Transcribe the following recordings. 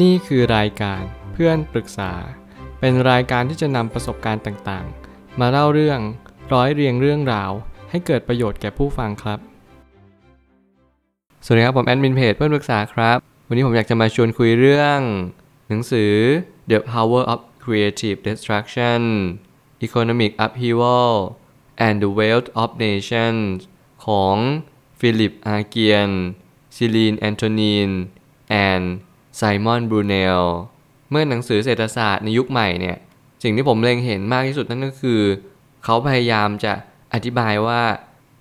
นี่คือรายการเพื่อนปรึกษา เป็นรายการที่จะนำประสบการณ์ต่างๆ มาเล่าเรื่องร้อยเรียงเรื่องราว ให้เกิดประโยชน์แก่ผู้ฟังครับ สวัสดีครับ ผมแอดมินเพจเพื่อนปรึกษาครับ วันนี้ผมอยากจะมาชวนคุยเรื่อง หนังสือ The Power of Creative Destruction Economic Upheaval and the Wealth of Nations ของฟิลิปอาเกียนCéline Antonin and Simon Bunel เมื่อหนังสือเศรษฐศาสตร์ในยุคใหม่เนี่ย สิ่งที่ผมเล็งเห็นมากที่สุดนั่นก็คือ เขาพยายามจะอธิบายว่า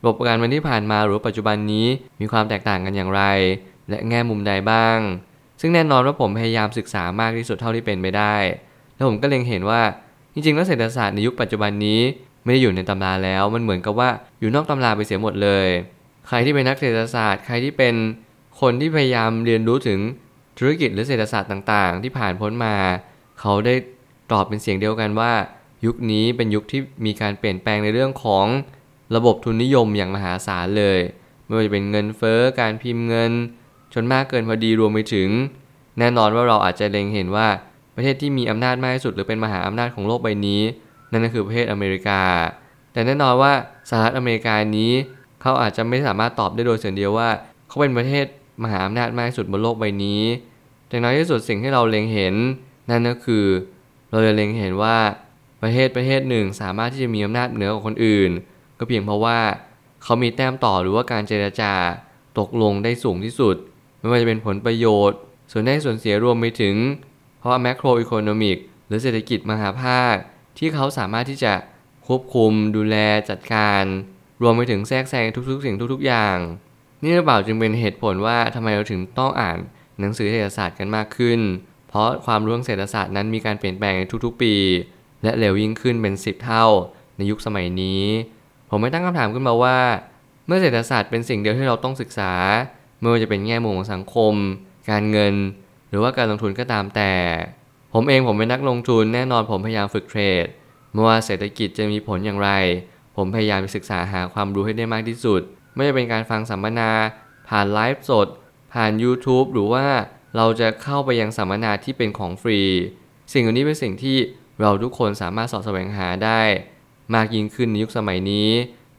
ระบบการเงินที่ผ่านมาหรือปัจจุบันนี้มีความแตกต่างกันอย่างไร และแง่มุมใดบ้าง ซึ่งแน่นอนว่าผมพยายามศึกษามากที่สุดเท่าที่เป็นไปได้ แล้วผมก็เล็งเห็นว่าจริงๆแล้วเศรษฐศาสตร์ในยุคปัจจุบันนี้ไม่ได้อยู่ในตำราแล้วมันเหมือนกับว่าอยู่นอกตำราไปเสียหมดเลย ใครที่เป็นนักเศรษฐศาสตร์ ใครที่เป็นคนที่พยายามเรียนรู้ถึง ธุรกิจหรือเศรษฐศาสตร์ต่างๆ ที่ผ่านพ้นมา เขาได้ตอบเป็นเสียงเดียวกันว่า ยุคนี้เป็นยุคที่มีการเปลี่ยนแปลงในเรื่องของระบบทุนนิยมอย่างมหาศาลเลย ไม่ว่าจะเป็นเงินเฟ้อการพิมพ์เงิน จนมากเกินพอดีรวมไปถึง แน่นอนว่าเราอาจจะเล็งเห็นว่าประเทศที่มีอำนาจมากที่สุดหรือเป็นมหาอำนาจของโลกใบนี้ นั่นก็คือประเทศอเมริกา แต่แน่นอนว่าสหรัฐอเมริกานี้เขาอาจจะไม่สามารถตอบได้โดยเสียงเดียวว่า เขาเป็นประเทศมหาอำนาจมากที่สุดบนโลกใบนี้ แต่น้อยที่สุดสิ่งที่เราเล็งเห็น นั่นก็คือ เราจะเล็งเห็นว่าประเทศประเทศหนึ่งสามารถที่จะมีอำนาจเหนือกว่าคนอื่น ก็เพียงเพราะว่าเขามีแต้มต่อหรือว่าการเจรจาตกลงได้สูงที่สุด ไม่ว่าจะเป็นผลประโยชน์ ส่วนได้ส่วนเสียรวมไปถึง เพราะว่าแมกโรอีโคโนมิกหรือเศรษฐกิจมหาภาค ที่เขาสามารถที่จะควบคุมดูแลจัดการ รวมไปถึงแทรกแซงทุกๆ สิ่งทุก ๆ อย่าง นี่หรือเปล่าจึงเป็นเหตุผลว่าทำไมเราถึงต้องอ่าน หนังสือเศรษฐศาสตร์กันมากขึ้น เพราะความรู้เรื่องเศรษฐศาสตร์นั้นมีการเปลี่ยนแปลงในทุกๆปี และเร็วยิ่งขึ้นเป็น 10 เท่า ในยุคสมัยนี้ ผมไม่ตั้งคำถามขึ้นมาว่า เมื่อเศรษฐศาสตร์เป็นสิ่งเดียวที่เราต้องศึกษาไม่ว่าจะเป็นแง่มุมของสังคม การเงิน หรือว่าการลงทุนก็ตามแต่ ผมเองผมเป็นนักลงทุนแน่นอนผมพยายามฝึกเทรดไม่ว่าเศรษฐกิจจะมีผลอย่างไร ผมพยายามไปศึกษาหาความรู้ให้ได้มากที่สุด ไม่ว่าจะเป็นการฟังสัมมนา ผ่านไลฟ์สด ผ่าน YouTube หรือว่าเราจะเข้าไปยังสัมมนาที่เป็นของฟรี สิ่งเหล่านี้เป็นสิ่งที่เราทุกคนสามารถสอบแสวงหาได้ มากยิ่งขึ้นในยุคสมัยนี้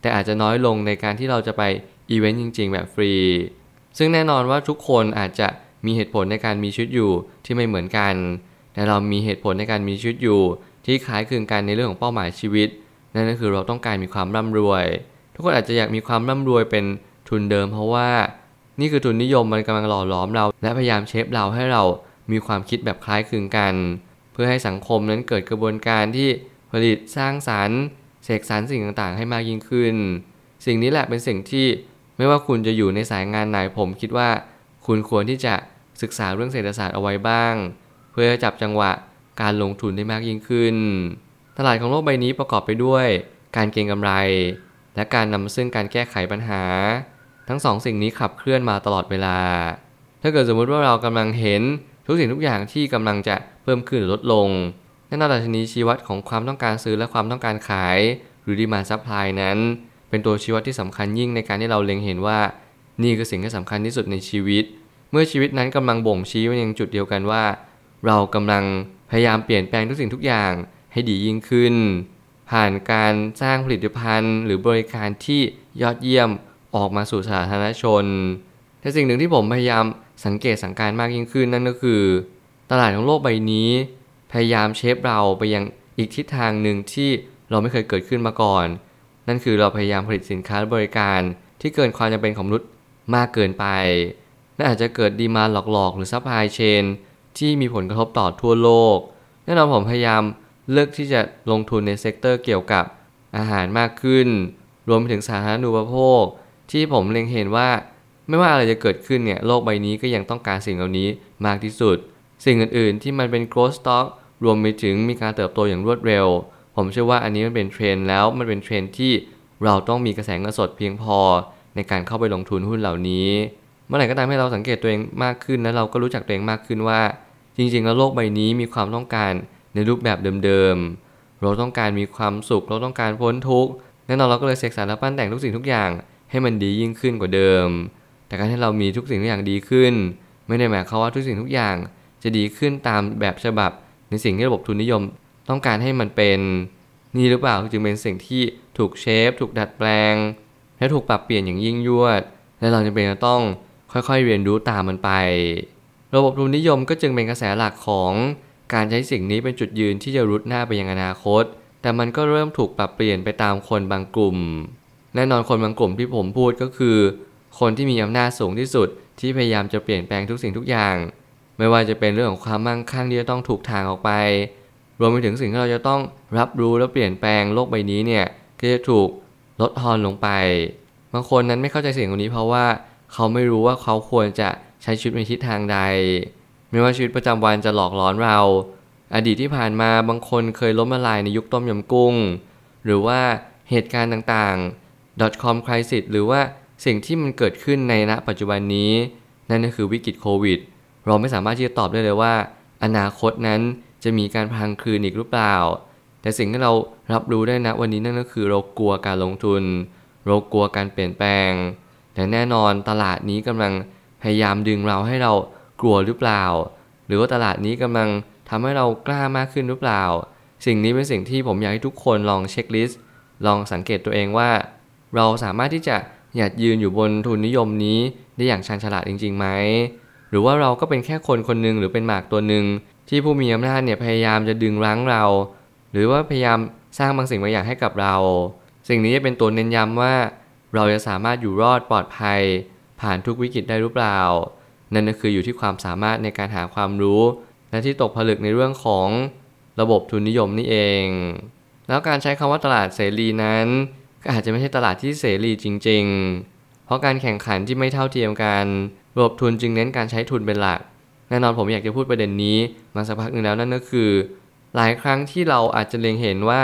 แต่อาจจะน้อยลงในการที่เราจะไปอีเวนต์จริง ๆ แบบฟรี ซึ่งแน่นอนว่าทุกคนอาจจะมีเหตุผลในการมีชีวิตอยู่ที่ไม่เหมือนกัน แต่เรามีเหตุผลในการมีชีวิตอยู่ ที่คล้ายคลึงกันในเรื่องของเป้าหมายชีวิต นั่นก็คือเราต้องการมีความร่ำรวย ทุกคนอาจจะอยากมีความร่ำรวยเป็นทุนเดิมเพราะว่า นี่คือทุนนิยมมันกำลังหล่อหลอมเรา และพยายามเชฟเราให้เรามีความคิดแบบคล้ายคลึงกัน เพื่อให้สังคมนั้นเกิดกระบวนการที่ผลิตสร้างสรรค์เสกสรรสิ่งต่างๆ ให้มากยิ่งขึ้น สิ่งนี้แหละเป็นสิ่งที่ไม่ว่าคุณจะอยู่ในสายงานไหนผมคิดว่า คุณควรที่จะศึกษาเรื่องเศรษฐศาสตร์เอาไว้บ้าง เพื่อจับจังหวะการลงทุนได้มากยิ่งขึ้น ตลาดของโลกใบนี้ประกอบไปด้วย การเก็งกำไร และการนำซึ่งการแก้ไขปัญหา ทั้งสองสิ่งนี้ขับเคลื่อนมาตลอดเวลา ถ้าเกิดสมมุติว่าเรากำลังเห็นทุกสิ่งทุกอย่างที่กำลังจะเพิ่มขึ้นหรือลดลงแน่นอนดัชนีชี้วัดของความต้องการซื้อและความต้องการขาย หรือ demand supply นั้น เป็นตัวชี้วัดที่สำคัญยิ่งในการที่เราเล็งเห็นว่า นี่คือสิ่งที่สำคัญที่สุดในชีวิต เมื่อชีวิตนั้นกำลังบ่งชี้ไปยังจุดเดียวกันว่า เรากำลังพยายามเปลี่ยนแปลงทุกสิ่งทุกอย่างให้ดียิ่งขึ้น ผ่านการสร้างผลิตภัณฑ์ หรือบริการที่ยอดเยี่ยม ออกมาสู่สาธารณชน แต่สิ่งหนึ่งที่ผมพยายามสังเกตสังกามากยิ่งขึ้นนั่นก็คือ ตลาดของโลกใบนี้ พยายาม shape เราไปยังอีกทิศทางหนึ่งที่เราไม่เคยเกิดขึ้นมาก่อน นั่นคือเราพยายามผลิตสินค้าและบริการที่เกินความจำเป็นของมนุษย์มากเกินไปและอาจจะเกิด demand หลอกๆ หรือ supply chain ที่มีผลกระทบต่อทั่วโลกแน่นอนผมพยายามเลือกที่จะลงทุนใน sector เกี่ยวกับอาหารมากขึ้น รวมไปถึงสาธารณูปโภค ที่ผมเล็งเห็นว่า ไม่ว่าอะไรจะเกิดขึ้นเนี่ยโลกใบนี้ก็ยังต้องการสิ่งเหล่านี้มากที่สุด สิ่งอื่นๆ ที่มันเป็น growth stock รวมไปถึงมีการเติบโตอย่างรวดเร็ว ผมเชื่อว่าอันนี้มันเป็นเทรนแล้วมันเป็นเทรนที่เราต้องมีกระแสเงินสดเพียงพอ ในการเข้าไปลงทุนหุ้นเหล่านี้ เมื่อไหร่ก็ตามให้เราสังเกตตัวเองมากขึ้น และเราก็รู้จักตัวเองมากขึ้นว่า จริงๆ แล้วโลกใบนี้มีความต้องการในรูปแบบเดิมๆเราต้องการมีความสุข เราต้องการพ้นทุกข์แน่นอนเราก็เลยเสกสรรและปั้นแต่งทุกสิ่งทุกอย่าง ให้มันดียิ่งขึ้นกว่าเดิม แต่การที่เรามีทุกสิ่งทุกอย่างดีขึ้น ไม่ได้หมายความว่าทุกสิ่งทุกอย่าง จะดีขึ้นตามแบบฉบับ ในสิ่งที่ระบบทุนนิยม ต้องการให้มันเป็นนี่หรือเปล่าจึงเป็นสิ่งที่ถูกเชฟถูกดัดแปลง และถูกปรับเปลี่ยนอย่างยิ่งยวด และเราจะเป็นต้องค่อยๆเรียนรู้ตามมันไป ระบบทุนนิยมก็จึงเป็นกระแสหลักของการใช้สิ่งนี้เป็นจุดยืนที่จะรุดหน้าไปยังอนาคต แต่มันก็เริ่มถูกปรับเปลี่ยนไปตามคนบางกลุ่ม แน่นอนคนบางกลุ่มที่ผมพูดก็คือ คนที่มีอำนาจสูงที่สุดที่พยายามจะเปลี่ยนแปลงทุกสิ่งทุกอย่าง ไม่ว่าจะเป็นเรื่องของความมั่งคั่งที่จะต้องถูกทางออกไป รวมไปถึงสิ่งที่เราจะต้องรับรู้และเปลี่ยนแปลงโลกใบนี้เนี่ยก็จะถูกลดทอนลงไปบางคนนั้นไม่เข้าใจสิ่งนี้เพราะว่าเขาไม่รู้ว่าเขาควรจะใช้ชีวิตในทิศทางใด ไม่ว่าชีวิตประจำวันจะหลอกล้อนเรา อดีตที่ผ่านมาบางคนเคยล้มละลายในยุคต้มยำกุ้ง หรือว่าเหตุการณ์ต่างๆ .com crisis หรือว่าสิ่งที่มันเกิดขึ้นในณปัจจุบันนี้ นั่นก็คือวิกฤตโควิด เราไม่สามารถที่จะตอบได้เลยว่า อนาคตนั้นจะมีการพังคืนอีกหรือเปล่า แต่สิ่งที่เรารับรู้ได้นะวันนี้นั่นก็คือเรากลัวการลงทุน เรากลัวการเปลี่ยนแปลง แต่แน่นอนตลาดนี้กำลังพยายามดึงเราให้เรากลัวหรือเปล่า หรือว่าตลาดนี้กำลังทำให้เรากล้ามากขึ้นหรือเปล่า สิ่งนี้เป็นสิ่งที่ผมอยากให้ทุกคนลองเช็คลิสต์ ลองสังเกตตัวเองว่า เราสามารถที่จะหยัดยืนอยู่บนทุนนิยมนี้ได้อย่างชันฉลาดจริงๆไหม หรือว่าเราก็เป็นแค่คนคนหนึ่งหรือเป็นหมากตัวหนึ่งที่ผู้มีอำนาจเนี่ยพยายามจะดึงรั้งเรา หรือว่าพยายามสร้างบางสิ่งบางอย่างให้กับเรา สิ่งนี้จะเป็นตัวเน้นย้ำว่า เราจะสามารถอยู่รอดปลอดภัย ผ่านทุกวิกฤตได้หรือเปล่า นั่นก็คืออยู่ที่ความสามารถในการหาความรู้ และที่ตกผลึกในเรื่องของระบบทุนนิยมนี่เอง แล้วการใช้คำว่าตลาดเสรีนั้น ก็อาจจะไม่ใช่ตลาดที่เสรีจริง ๆ เพราะการแข่งขันที่ไม่เท่าเทียมกันระบบทุนจึงเน้นการใช้ทุนเป็นหลัก แน่นอนผมอยากจะพูดประเด็นนี้มาสักพักหนึ่งแล้วนั่นก็คือ หลายครั้งที่เราอาจจะเล็งเห็นว่า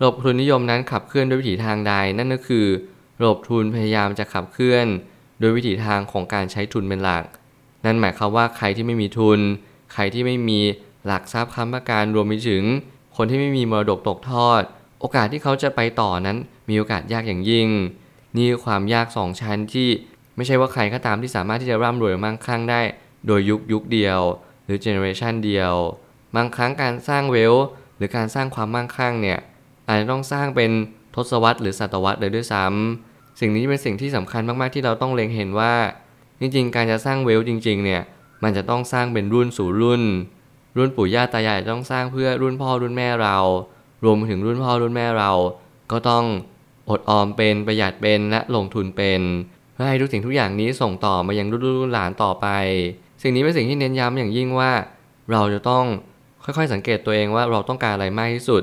ระบบทุนนิยมนั้นขับเคลื่อนด้วยวิถีทางใด นั่นก็คือระบบทุนพยายามจะขับเคลื่อนโดยวิถีทางของการใช้ทุนเป็นหลัก นั่นหมายความว่าใครที่ไม่มีทุน ใครที่ไม่มีหลักทรัพย์ค้ำประกันรวมไปถึง คนที่ไม่มีมรดกตกทอด โอกาสที่เขาจะไปต่อนั้นมีโอกาสยากอย่างยิ่ง นี่ความยากสองชั้นที่ไม่ใช่ว่าใครก็ตามที่สามารถที่จะร่ำรวยมั่งคั่งได้ โดยยุคยุคเดียว หรือเจเนอเรชันเดียว บางครั้งการสร้างเวล หรือการสร้างความมั่งคั่งเนี่ยอาจจะต้องสร้างเป็นทศวรรษหรือศตวรรษเลยด้วยซ้ำสิ่งนี้เป็นสิ่งที่สำคัญมากๆที่เราต้องเล็งเห็นว่า จริงๆ การจะสร้างเวลจริง ๆ เนี่ยมันจะต้องสร้างเป็นรุ่นสู่รุ่น รุ่นปู่ย่าตายายต้องสร้างเพื่อรุ่นพ่อรุ่นแม่เรา รวมไปถึงรุ่นพ่อรุ่นแม่เรา ก็ต้องอดออมเป็นประหยัดเป็นและลงทุนเป็นเพื่อให้ทุกสิ่งทุกอย่างนี้ส่งต่อมายังรุ่นรุ่นหลานต่อไป สิ่งนี้เป็นสิ่งที่เน้นย้ำอย่างยิ่งว่า เราจะต้องค่อยๆสังเกตตัวเองว่าเราต้องการอะไรมากที่สุด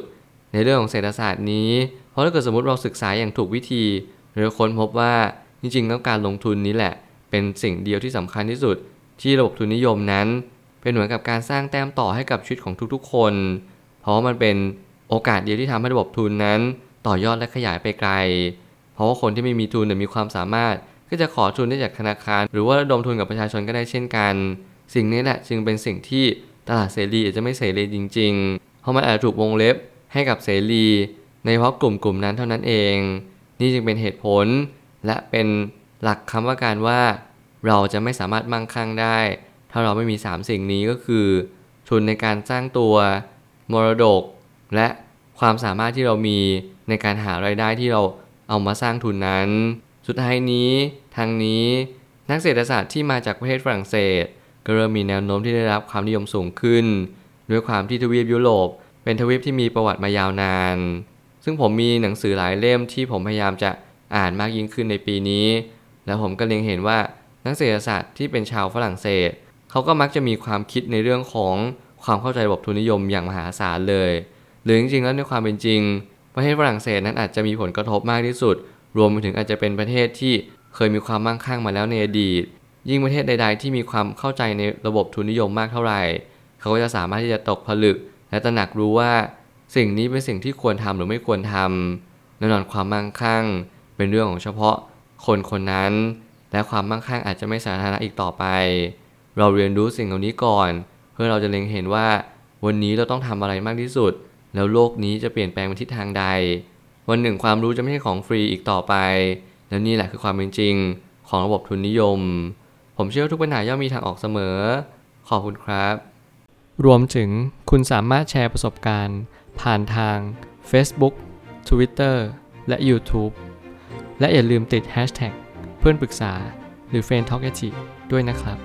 ในเรื่องของเศรษฐศาสตร์นี้ เพราะถ้าเกิดสมมติเราศึกษาอย่างถูกวิธีเราค้นพบว่าจริงๆแล้วการลงทุนนี้แหละ เป็นสิ่งเดียวที่สำคัญที่สุด ที่ระบบทุนนิยมนั้น เป็นเหมือนกับการสร้างแต้มต่อให้กับชีวิตของทุกๆ คน เพราะมันเป็น อกาสเดียวที่ทำให้ระบบทุนนั้น ต่อยอดและขยายไปไกล เพราะว่าคนที่ไม่มีทุนแต่มีความสามารถ ก็จะขอทุนได้จากธนาคาร หรือว่าระดมทุนกับประชาชนก็ได้เช่นกัน สิ่งนี้แหละจึงเป็นสิ่งที่ตลาดเสรีอาจจะไม่เสรีจริง ๆ เพราะมันอาจถูกวงเล็บให้กับเสรี ในเฉพาะกลุ่มกลุ่มนั้นเท่านั้นเอง นี่จึงเป็นเหตุผล และเป็นหลักคำว่าการว่า เราจะไม่สามารถมั่งคั่งได้ ถ้าเราไม่มี 3 สิ่งนี้ก็คือ ทุนในการสร้างตัว มรดก และความสามารถที่เรามีในการหารายได้ที่เราเอามาสร้างทุนนั้น สุดท้ายนี้ทางนี้นักเศรษฐศาสตร์ที่มาจากประเทศฝรั่งเศส ก็เริ่มมีแนวโน้มที่ได้รับความนิยมสูงขึ้น ด้วยความที่ทวีปยุโรป เป็นทวีปที่มีประวัติมายาวนาน ซึ่งผมมีหนังสือหลายเล่มที่ผมพยายามจะอ่านมากยิ่งขึ้นในปีนี้ แล้วผมก็เล็งเห็นว่านักเศรษฐศาสตร์ที่เป็นชาวฝรั่งเศส เขาก็มักจะมีความคิดในเรื่องของความเข้าใจระบบทุนนิยมอย่างมหาศาลเลย หรือจริงๆแล้วในความเป็นจริง ประเทศฝรั่งเศสนั้นอาจจะมีผลกระทบมากที่สุด รวมไปถึงอาจจะเป็นประเทศที่เคยมีความมั่งคั่งมาแล้วในอดีต ยิ่งประเทศใด ๆ ที่มีความเข้าใจในระบบทุนนิยมมากเท่าไหร่ เขาก็จะสามารถที่จะตกผลึก และตระหนักรู้ว่า สิ่งนี้เป็นสิ่งที่ควรทำหรือไม่ควรทำแน่นอนความมั่งคั่ง เป็นเรื่องของเฉพาะคนคนนั้น และความมั่งคั่งอาจจะไม่สาธารณะอีกต่อไป เราเรียนรู้สิ่งเหล่านี้ก่อน เพื่อเราจะเล็งเห็นว่า วันนี้เราต้องทำอะไรมากที่สุด แล้วโลกนี้จะเปลี่ยนแปลงไปทิศทางใด วันหนึ่งความรู้จะไม่ใช่ของฟรีอีกต่อไป แล้วนี่แหละคือความเป็นจริง ของระบบทุนนิยม ผมเชื่อว่าทุกปัญหาย่อมมีทางออกเสมอ ขอบคุณครับ รวมถึงคุณสามารถแชร์ประสบการณ์ ผ่านทาง Facebook Twitter และ YouTube และอย่าลืมติด Hashtag เพื่อนปรึกษาหรือ f r ร e n d t a l k ด้วยนะครับ